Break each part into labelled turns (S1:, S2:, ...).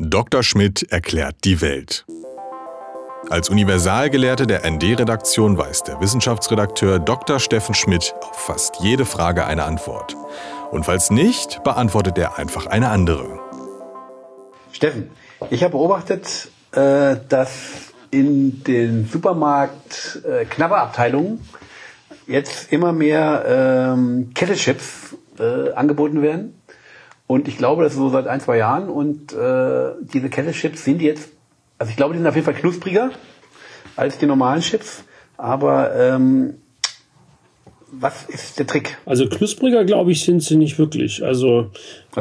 S1: Dr. Schmidt erklärt die Welt. Als Universalgelehrte der ND-Redaktion weiß der Wissenschaftsredakteur Dr. Steffen Schmidt auf fast jede Frage eine Antwort. Und falls nicht, beantwortet er einfach eine andere.
S2: Steffen, ich habe beobachtet, äh, dass in den Supermarkt äh, Knabberabteilungen jetzt immer mehr ähm, Kettelchips äh, angeboten werden. Und ich glaube, das ist so seit ein, zwei Jahren. Und äh, diese Kettle-Chips sind jetzt, also ich glaube, die sind auf jeden Fall knuspriger als die normalen Chips. Aber ähm, was ist der Trick?
S3: Also knuspriger, glaube ich, sind sie nicht wirklich. Also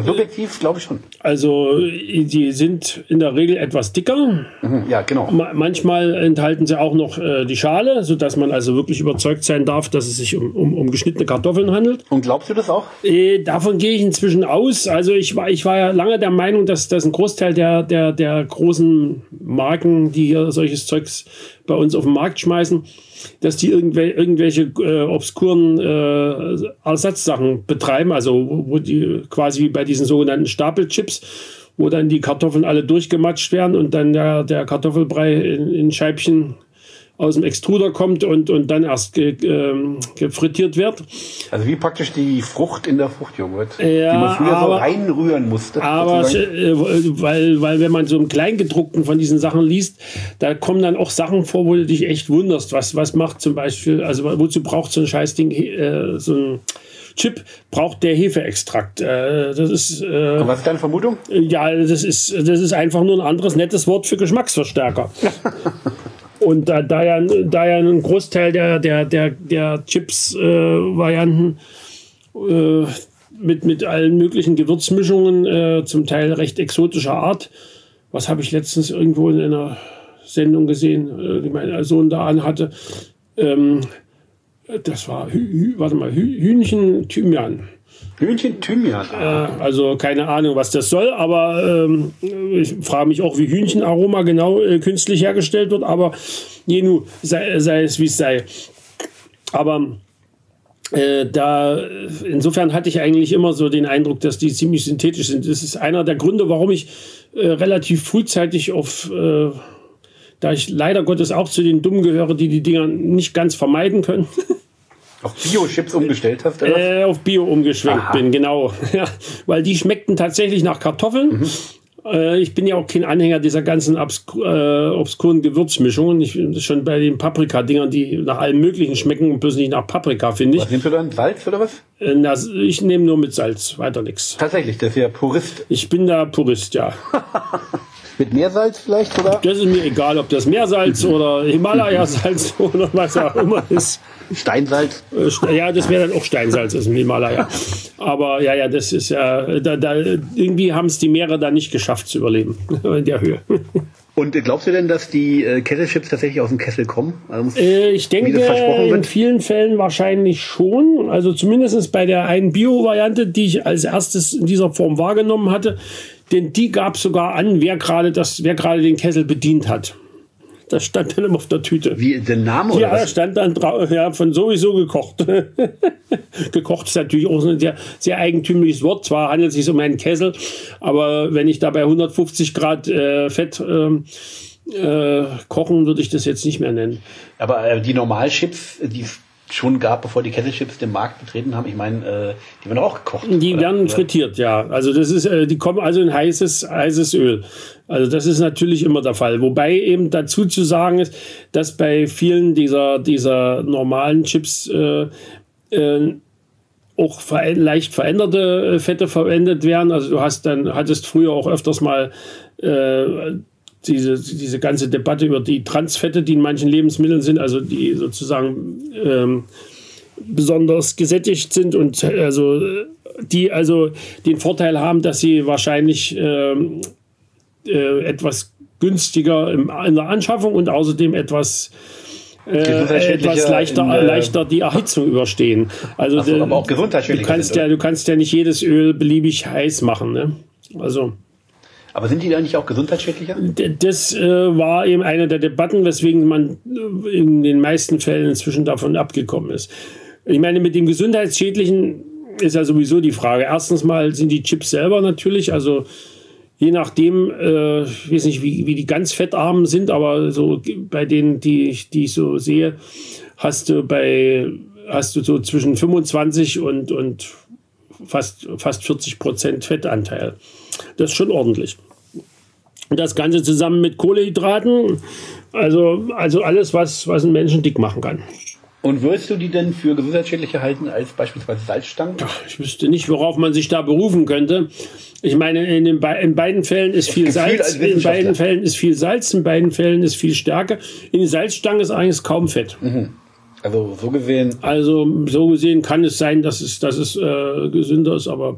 S2: subjektiv glaube ich schon.
S3: Also die sind in der Regel etwas dicker.
S2: Mhm, ja, genau.
S3: Ma manchmal enthalten sie auch noch äh, die Schale, sodass man also wirklich überzeugt sein darf, dass es sich um, um, um geschnittene Kartoffeln handelt.
S2: Und glaubst du das auch?
S3: Äh, davon gehe ich inzwischen aus. Also ich war, ich war ja lange der Meinung, dass, dass ein Großteil der, der, der großen Marken, die hier solches Zeugs bei uns auf den Markt schmeißen, dass die irgendwel irgendwelche äh, obskuren äh, Ersatzsachen betreiben, also wo die quasi bei diesen sogenannten Stapelchips, wo dann die Kartoffeln alle durchgematscht werden und dann der, der Kartoffelbrei in, in Scheibchen aus dem Extruder kommt und, und dann erst ge, ähm, gefrittiert wird.
S2: Also wie praktisch die Frucht in der Fruchtjoghurt,
S3: ja,
S2: die man früher
S3: aber,
S2: so reinrühren musste.
S3: Aber äh, weil, weil wenn man so im Kleingedruckten von diesen Sachen liest, da kommen dann auch Sachen vor, wo du dich echt wunderst, was, was macht zum Beispiel, also wozu braucht so ein Scheißding, äh, so ein Chip braucht der Hefeextrakt. Äh, das ist. Äh,
S2: Und was ist deine Vermutung?
S3: Ja, das ist, das ist einfach nur ein anderes nettes Wort für Geschmacksverstärker. Und da, da, ja, da ja ein Großteil der, der, der, der Chips-Varianten äh, äh, mit, mit allen möglichen Gewürzmischungen, äh, zum Teil recht exotischer Art, was habe ich letztens irgendwo in einer Sendung gesehen, äh, die mein Sohn da anhatte, ähm, das war, Hü, warte mal, Hü, Hühnchen Thymian.
S2: Hühnchen Thymian.
S3: Äh, also keine Ahnung, was das soll, aber ähm, ich frage mich auch, wie Hühnchenaroma genau äh, künstlich hergestellt wird, aber je nu, sei, sei es wie es sei. Aber äh, da, insofern hatte ich eigentlich immer so den Eindruck, dass die ziemlich synthetisch sind. Das ist einer der Gründe, warum ich äh, relativ frühzeitig auf, äh, da ich leider Gottes auch zu den Dummen gehöre, die die Dinger nicht ganz vermeiden können.
S2: Auf Bio-Chips umgestellt hast?
S3: Äh, auf Bio umgeschwenkt Aha. bin, genau. Ja, weil die schmeckten tatsächlich nach Kartoffeln. Mhm. Äh, ich bin ja auch kein Anhänger dieser ganzen obsku äh, obskuren Gewürzmischungen. Ich bin schon bei den Paprika-Dingern, die nach allem Möglichen schmecken und bloß nicht nach Paprika, finde ich.
S2: Was nimmst du dann? Salz oder was?
S3: Äh, na, ich nehme nur mit Salz, weiter nichts.
S2: Tatsächlich, das ist ja Purist.
S3: Ich bin da Purist, ja.
S2: Mit Meersalz vielleicht, oder?
S3: Das ist mir egal, ob das Meersalz oder Himalaya-Salz oder was auch immer ist.
S2: Steinsalz?
S3: Ja, das wäre dann auch Steinsalz aus dem Himalaya. Aber ja, ja, das ist ja, da, da, irgendwie haben es die Meere da nicht geschafft zu überleben in der Höhe.
S2: Und glaubst du denn, dass die äh, Kesselchips tatsächlich aus dem Kessel kommen?
S3: Also, äh, ich denke, in vielen Fällen wahrscheinlich schon. Also zumindest bei der einen Bio-Variante, die ich als erstes in dieser Form wahrgenommen hatte, denn die gab sogar an, wer gerade das, wer gerade den Kessel bedient hat. Das stand dann immer auf der Tüte.
S2: Wie der Name oder
S3: Ja, was? stand dann drauf, ja, von sowieso gekocht. gekocht ist natürlich auch ein sehr, sehr eigentümliches Wort. Zwar handelt es sich um einen Kessel, aber wenn ich da bei 150 Grad äh, Fett ähm, äh, kochen, würde ich das jetzt nicht mehr nennen.
S2: Aber äh, die Normalchips, die schon gab, bevor die Kettelchips den Markt betreten haben. Ich meine, äh, die werden auch gekocht.
S3: Die oder? werden frittiert, ja. Also das ist, äh, die kommen also in heißes, heißes Öl. Also das ist natürlich immer der Fall. Wobei eben dazu zu sagen ist, dass bei vielen dieser, dieser normalen Chips äh, äh, auch ver leicht veränderte äh, Fette verwendet werden. Also du hast dann, hattest früher auch öfters mal äh, diese, diese ganze Debatte über die Transfette, die in manchen Lebensmitteln sind, also die sozusagen ähm, besonders gesättigt sind und also die also den Vorteil haben, dass sie wahrscheinlich ähm, äh, etwas günstiger im, in der Anschaffung und außerdem etwas äh, etwas leichter, in, äh, leichter die Erhitzung überstehen. Also
S2: so, aber auch gesundheitsschädlich.
S3: Du kannst ja, du kannst ja nicht jedes Öl beliebig heiß machen. Ne? Also
S2: aber sind die eigentlich auch gesundheitsschädlicher?
S3: Das äh, war eben eine der Debatten, weswegen man äh, in den meisten Fällen inzwischen davon abgekommen ist. Ich meine, mit dem Gesundheitsschädlichen ist ja sowieso die Frage. Erstens mal sind die Chips selber natürlich, also je nachdem, äh, ich weiß nicht, wie, wie die ganz fettarmen sind, aber so bei denen, die ich, die ich so sehe, hast du bei, hast du so zwischen 25 und, und fast, fast 40 Prozent Fettanteil. Das ist schon ordentlich. Das Ganze zusammen mit Kohlehydraten, also, also alles, was, was einen Menschen dick machen kann.
S2: Und würdest du die denn für gesundheitsschädlicher halten als beispielsweise Salzstangen?
S3: Ich wüsste nicht, worauf man sich da berufen könnte. Ich meine, in, den Be in beiden Fällen ist viel Salz, in beiden Fällen ist viel Salz, in beiden Fällen ist viel Stärke. In den Salzstangen ist eigentlich kaum Fett. Mhm.
S2: Also so gesehen.
S3: Also so gesehen kann es sein, dass es, dass es äh, gesünder ist, aber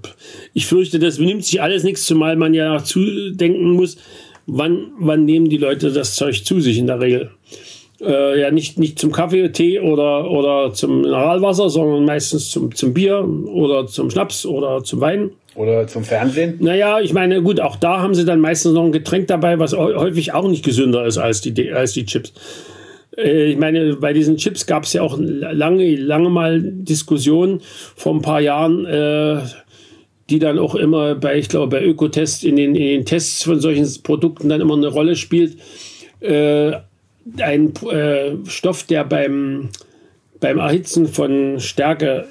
S3: ich fürchte, das benimmt sich alles nichts, zumal man ja zudenken muss, wann, wann nehmen die Leute das Zeug zu sich in der Regel. Äh, ja, nicht, nicht zum Kaffee, Tee oder, oder zum Mineralwasser, sondern meistens zum, zum Bier oder zum Schnaps oder zum Wein.
S2: Oder zum Fernsehen?
S3: Naja, ich meine, gut, auch da haben sie dann meistens noch ein Getränk dabei, was häufig auch nicht gesünder ist als die, als die Chips. Äh, ich meine, bei diesen Chips gab es ja auch lange, lange mal Diskussionen vor ein paar Jahren, äh, die dann auch immer bei, ich glaube, bei Ökotest in den, in den Tests von solchen Produkten dann immer eine Rolle spielt. Äh, ein Stoff, der beim, beim Erhitzen von Stärke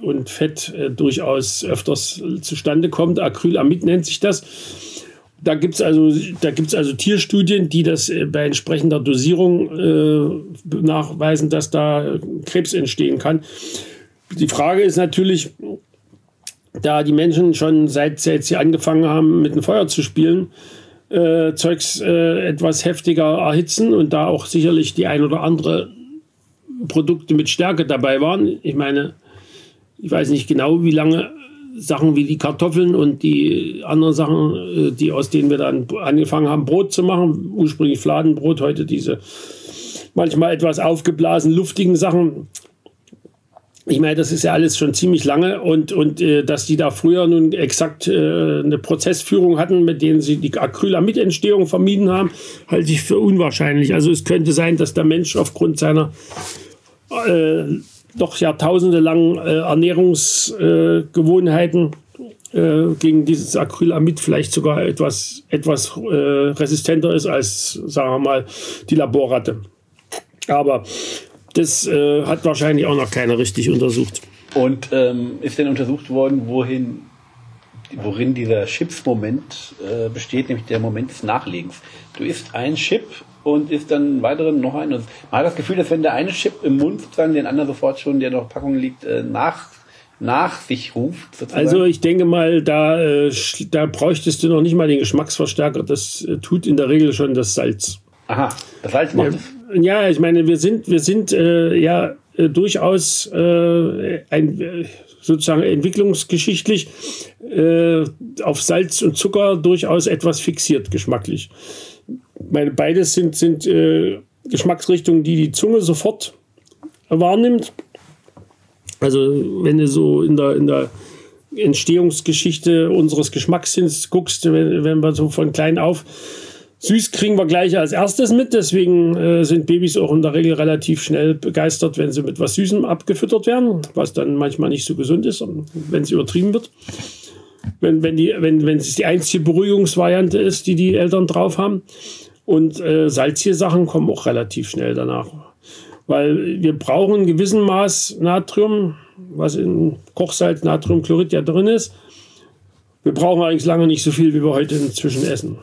S3: und Fett durchaus öfters zustande kommt. Acrylamid nennt sich das da gibt es also, also Tierstudien, die das äh, bei entsprechender Dosierung äh, nachweisen, dass da Krebs entstehen kann. Die Frage ist natürlich, da die Menschen schon seit, seit sie angefangen haben, mit dem Feuer zu spielen, äh, Zeugs äh, etwas heftiger erhitzen und da auch sicherlich die ein oder andere Produkte mit Stärke dabei waren. Ich meine, ich weiß nicht genau, wie lange Sachen wie die Kartoffeln und die anderen Sachen, äh, die aus denen wir dann angefangen haben, Brot zu machen. Ursprünglich Fladenbrot, heute diese manchmal etwas aufgeblasen, luftigen Sachen. Ich meine, das ist ja alles schon ziemlich lange und, und äh, dass die da früher nun exakt äh, eine Prozessführung hatten, mit denen sie die Acrylamidentstehung vermieden haben, halte ich für unwahrscheinlich. Also es könnte sein, dass der Mensch aufgrund seiner äh, doch jahrtausendelang äh, Ernährungsgewohnheiten äh, gegen dieses Acrylamid vielleicht sogar etwas, etwas äh, resistenter ist als, sagen wir mal, die Laborratte. Aber das äh, hat wahrscheinlich auch noch keiner richtig untersucht.
S2: Und ähm, ist denn untersucht worden, wohin, worin dieser Chips-Moment äh, besteht, nämlich der Moment des Nachlegens? Du isst ein Chip und ist dann weiteren noch ein. Und man hat das Gefühl, dass wenn der eine Chip im Mund sozusagen den anderen sofort schon, der noch Packung liegt, äh, nach nach sich ruft.
S3: Sozusagen. Also ich denke mal, da, äh, da bräuchtest du noch nicht mal den Geschmacksverstärker. Das äh, tut in der Regel schon das Salz.
S2: Aha, das Salz macht
S3: ja, es. Ja, ich meine, wir sind, wir sind äh, ja äh, durchaus äh, ein, sozusagen entwicklungsgeschichtlich auf Salz und Zucker durchaus etwas fixiert geschmacklich meine, beides sind, sind äh, Geschmacksrichtungen, die die Zunge sofort wahrnimmt. Also wenn du so in der, in der Entstehungsgeschichte unseres Geschmackssinns guckst, wenn, wenn wir so von klein auf Süß kriegen wir gleich als erstes mit, deswegen äh, sind Babys auch in der Regel relativ schnell begeistert, wenn sie mit was Süßem abgefüttert werden, was dann manchmal nicht so gesund ist, wenn es übertrieben wird. Wenn, wenn, die, wenn, wenn es die einzige Beruhigungsvariante ist, die die Eltern drauf haben. Und äh, salzige Sachen kommen auch relativ schnell danach. Weil wir brauchen ein gewissen Maß Natrium, was in Kochsalz Natriumchlorid ja drin ist. Wir brauchen eigentlich lange nicht so viel, wie wir heute inzwischen essen.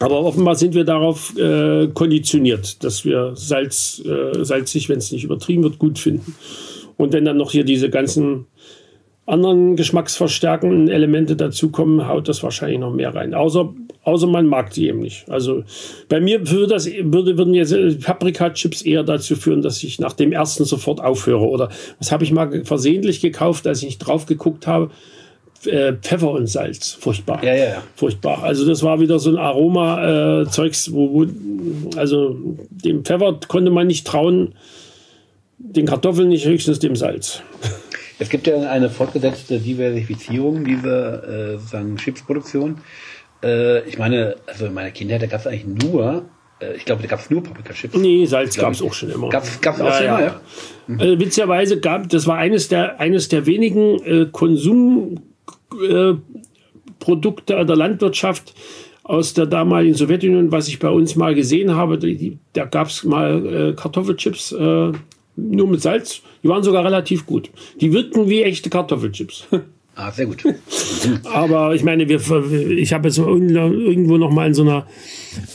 S3: Aber offenbar sind wir darauf äh, konditioniert, dass wir Salz, äh, salzig, wenn es nicht übertrieben wird, gut finden. Und wenn dann noch hier diese ganzen anderen geschmacksverstärkenden Elemente dazukommen, haut das wahrscheinlich noch mehr rein. Außer, außer man mag die eben nicht. Also bei mir würde das, würde, würden jetzt Paprika-Chips eher dazu führen, dass ich nach dem ersten sofort aufhöre. Oder was habe ich mal versehentlich gekauft, als ich nicht drauf geguckt habe? Äh, Pfeffer und Salz. Furchtbar.
S2: Ja, ja, ja.
S3: Furchtbar. Also das war wieder so ein Aroma-Zeugs, äh, wo, wo, also dem Pfeffer konnte man nicht trauen, den Kartoffeln nicht, höchstens dem Salz.
S2: Es gibt ja eine fortgesetzte Diversifizierung dieser äh, sozusagen Chipsproduktion. Äh, ich meine, also in meiner Kindheit, da gab es eigentlich nur, äh, ich glaube, da gab es nur Paprika-Chips.
S3: Nee, Salz gab es auch schon immer.
S2: Gab es auch ja, schon immer, ja.
S3: Mhm. Also, witzigerweise gab, das war eines der, eines der wenigen äh, Konsum, äh, Produkte der Landwirtschaft aus der damaligen Sowjetunion, was ich bei uns mal gesehen habe. Die, da gab es mal äh, Kartoffelchips äh, nur mit Salz. Die waren sogar relativ gut. Die wirkten wie echte Kartoffelchips.
S2: Ah, sehr gut.
S3: Aber ich meine, wir, ich habe jetzt irgendwo noch mal in so einer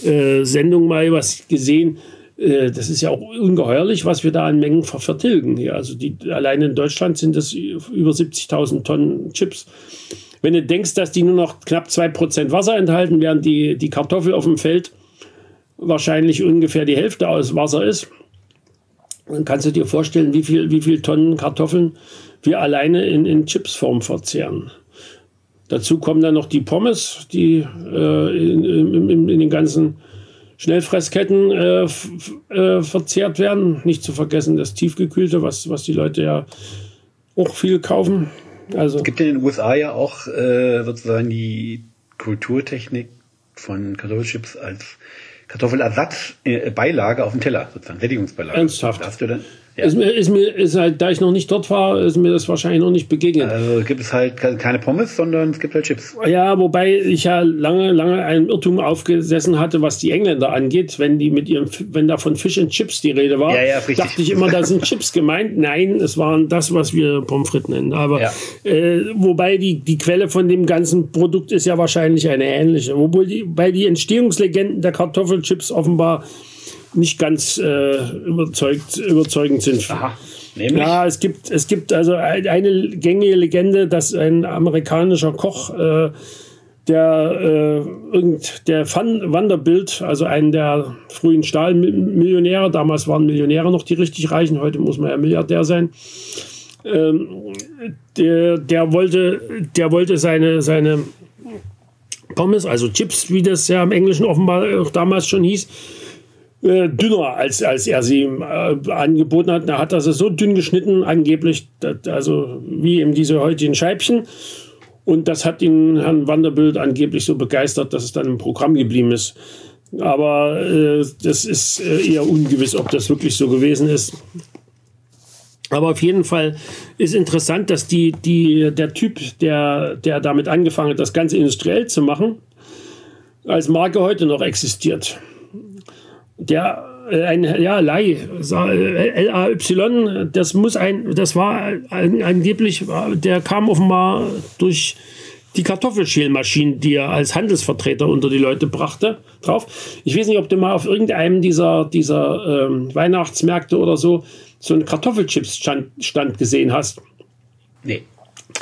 S3: äh, Sendung mal was gesehen. Äh, das ist ja auch ungeheuerlich, was wir da an Mengen vertilgen. Hier. Also die, allein in Deutschland sind das über 70.000 Tonnen Chips. Wenn du denkst, dass die nur noch knapp 2% Wasser enthalten, während die, die Kartoffel auf dem Feld wahrscheinlich ungefähr die Hälfte aus Wasser ist, dann kannst du dir vorstellen, wie viel, wie viel Tonnen Kartoffeln wir alleine in, in Chipsform verzehren. Dazu kommen dann noch die Pommes, die äh, in, in, in, den ganzen Schnellfressketten äh, äh, verzehrt werden. Nicht zu vergessen das Tiefgekühlte, was, was die Leute ja auch viel kaufen.
S2: Also, es gibt in den USA ja auch äh, sozusagen die Kulturtechnik von Kartoffelchips als Kartoffelersatz, äh, Beilage auf dem Teller, sozusagen, Sättigungsbeilage.
S3: Ernsthaft? Da hast du dann, ja. Ist mir, ist mir, ist halt, da ich noch nicht dort war, ist mir das wahrscheinlich noch nicht begegnet.
S2: Also gibt es halt keine Pommes, sondern es gibt halt Chips.
S3: Ja, wobei ich ja lange, lange einen Irrtum aufgesessen hatte, was die Engländer angeht, wenn die mit ihrem, wenn da von Fish and Chips die Rede war,
S2: ja, ja,
S3: dachte ich immer, da sind Chips gemeint. Nein, es waren das, was wir Pommes frites nennen. Aber äh, wobei die, die Quelle von dem ganzen Produkt ist ja wahrscheinlich eine ähnliche. Wobei die, weil die Entstehungslegenden der Kartoffelchips offenbar nicht ganz äh, überzeugt, überzeugend sind.
S2: Aha,
S3: nämlich? Ja, es gibt, es gibt also eine gängige Legende, dass ein amerikanischer Koch, äh, der, äh, irgend, der Van Vanderbilt, also einen der frühen Stahlmillionäre, damals waren Millionäre noch die richtig Reichen, heute muss man ja Milliardär sein, ähm, der, der, wollte, der wollte seine, seine Pommes, also Chips, wie das ja im Englischen offenbar auch damals schon hieß, äh, dünner, als, als er sie äh, angeboten hat. Da hat er sie so dünn geschnitten, angeblich, dass, also wie eben diese heutigen Scheibchen. Und das hat ihn Herrn Vanderbilt angeblich so begeistert, dass es dann im Programm geblieben ist. Aber äh, das ist äh, eher ungewiss, ob das wirklich so gewesen ist. Aber auf jeden Fall ist interessant, dass die, die, der Typ, der, der damit angefangen hat, das Ganze industriell zu machen, als Marke heute noch existiert der äh, ein ja Lay L A Y das muss ein das war ein, angeblich der kam offenbar durch die Kartoffelschälmaschinen, die er als Handelsvertreter unter die Leute brachte, drauf. Ich weiß nicht, ob du mal auf irgendeinem dieser, dieser ähm, Weihnachtsmärkte oder so so einen Kartoffelchips-Stand Stand gesehen hast.
S2: Nee,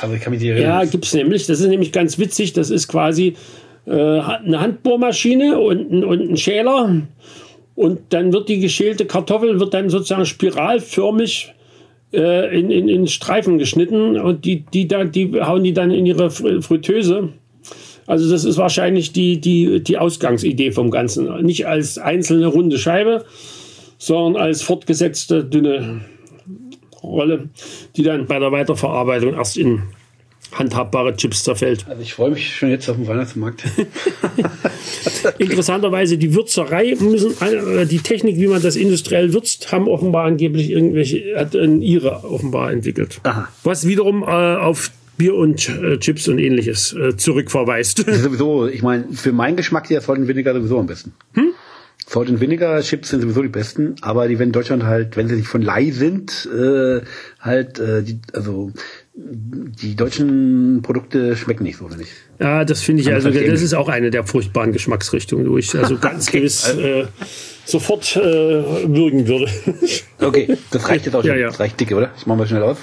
S2: aber ich kann mich nicht erinnern.
S3: Ja, gibt es nämlich. Das ist nämlich ganz witzig. Das ist quasi äh, eine Handbohrmaschine und, und ein Schäler und dann wird die geschälte Kartoffel wird dann sozusagen spiralförmig äh, in, in, in Streifen geschnitten und die, die, da, die hauen die dann in ihre Fritteuse. Also das ist wahrscheinlich die, die, die Ausgangsidee vom Ganzen. Nicht als einzelne runde Scheibe, sondern als fortgesetzte dünne Rolle, die dann bei der Weiterverarbeitung erst in handhabbare Chips zerfällt.
S2: Also ich freue mich schon jetzt auf den Weihnachtsmarkt.
S3: Interessanterweise die Würzerei müssen die Technik, wie man das industriell würzt, haben offenbar angeblich irgendwelche hat ihre offenbar entwickelt. Aha. Was wiederum äh, auf Bier und äh, Chips und ähnliches äh, zurückverweist.
S2: Sowieso, ich meine, für meinen Geschmack die Salt Vinegar sowieso am besten. Hm? Salt and Vinegar Chips sind sowieso die besten, aber die werden in Deutschland halt, wenn sie nicht von Leih sind, äh, halt, äh, die, also die deutschen Produkte schmecken nicht so, wenn ich.
S3: Ja, das finde ich, also das ist auch eine der furchtbaren Geschmacksrichtungen, wo ich also ganz okay. gewiss äh, sofort äh, würgen würde.
S2: okay, das reicht jetzt auch schon. Ja, ja. Das reicht dicke, oder? Ich mache mal schnell aus.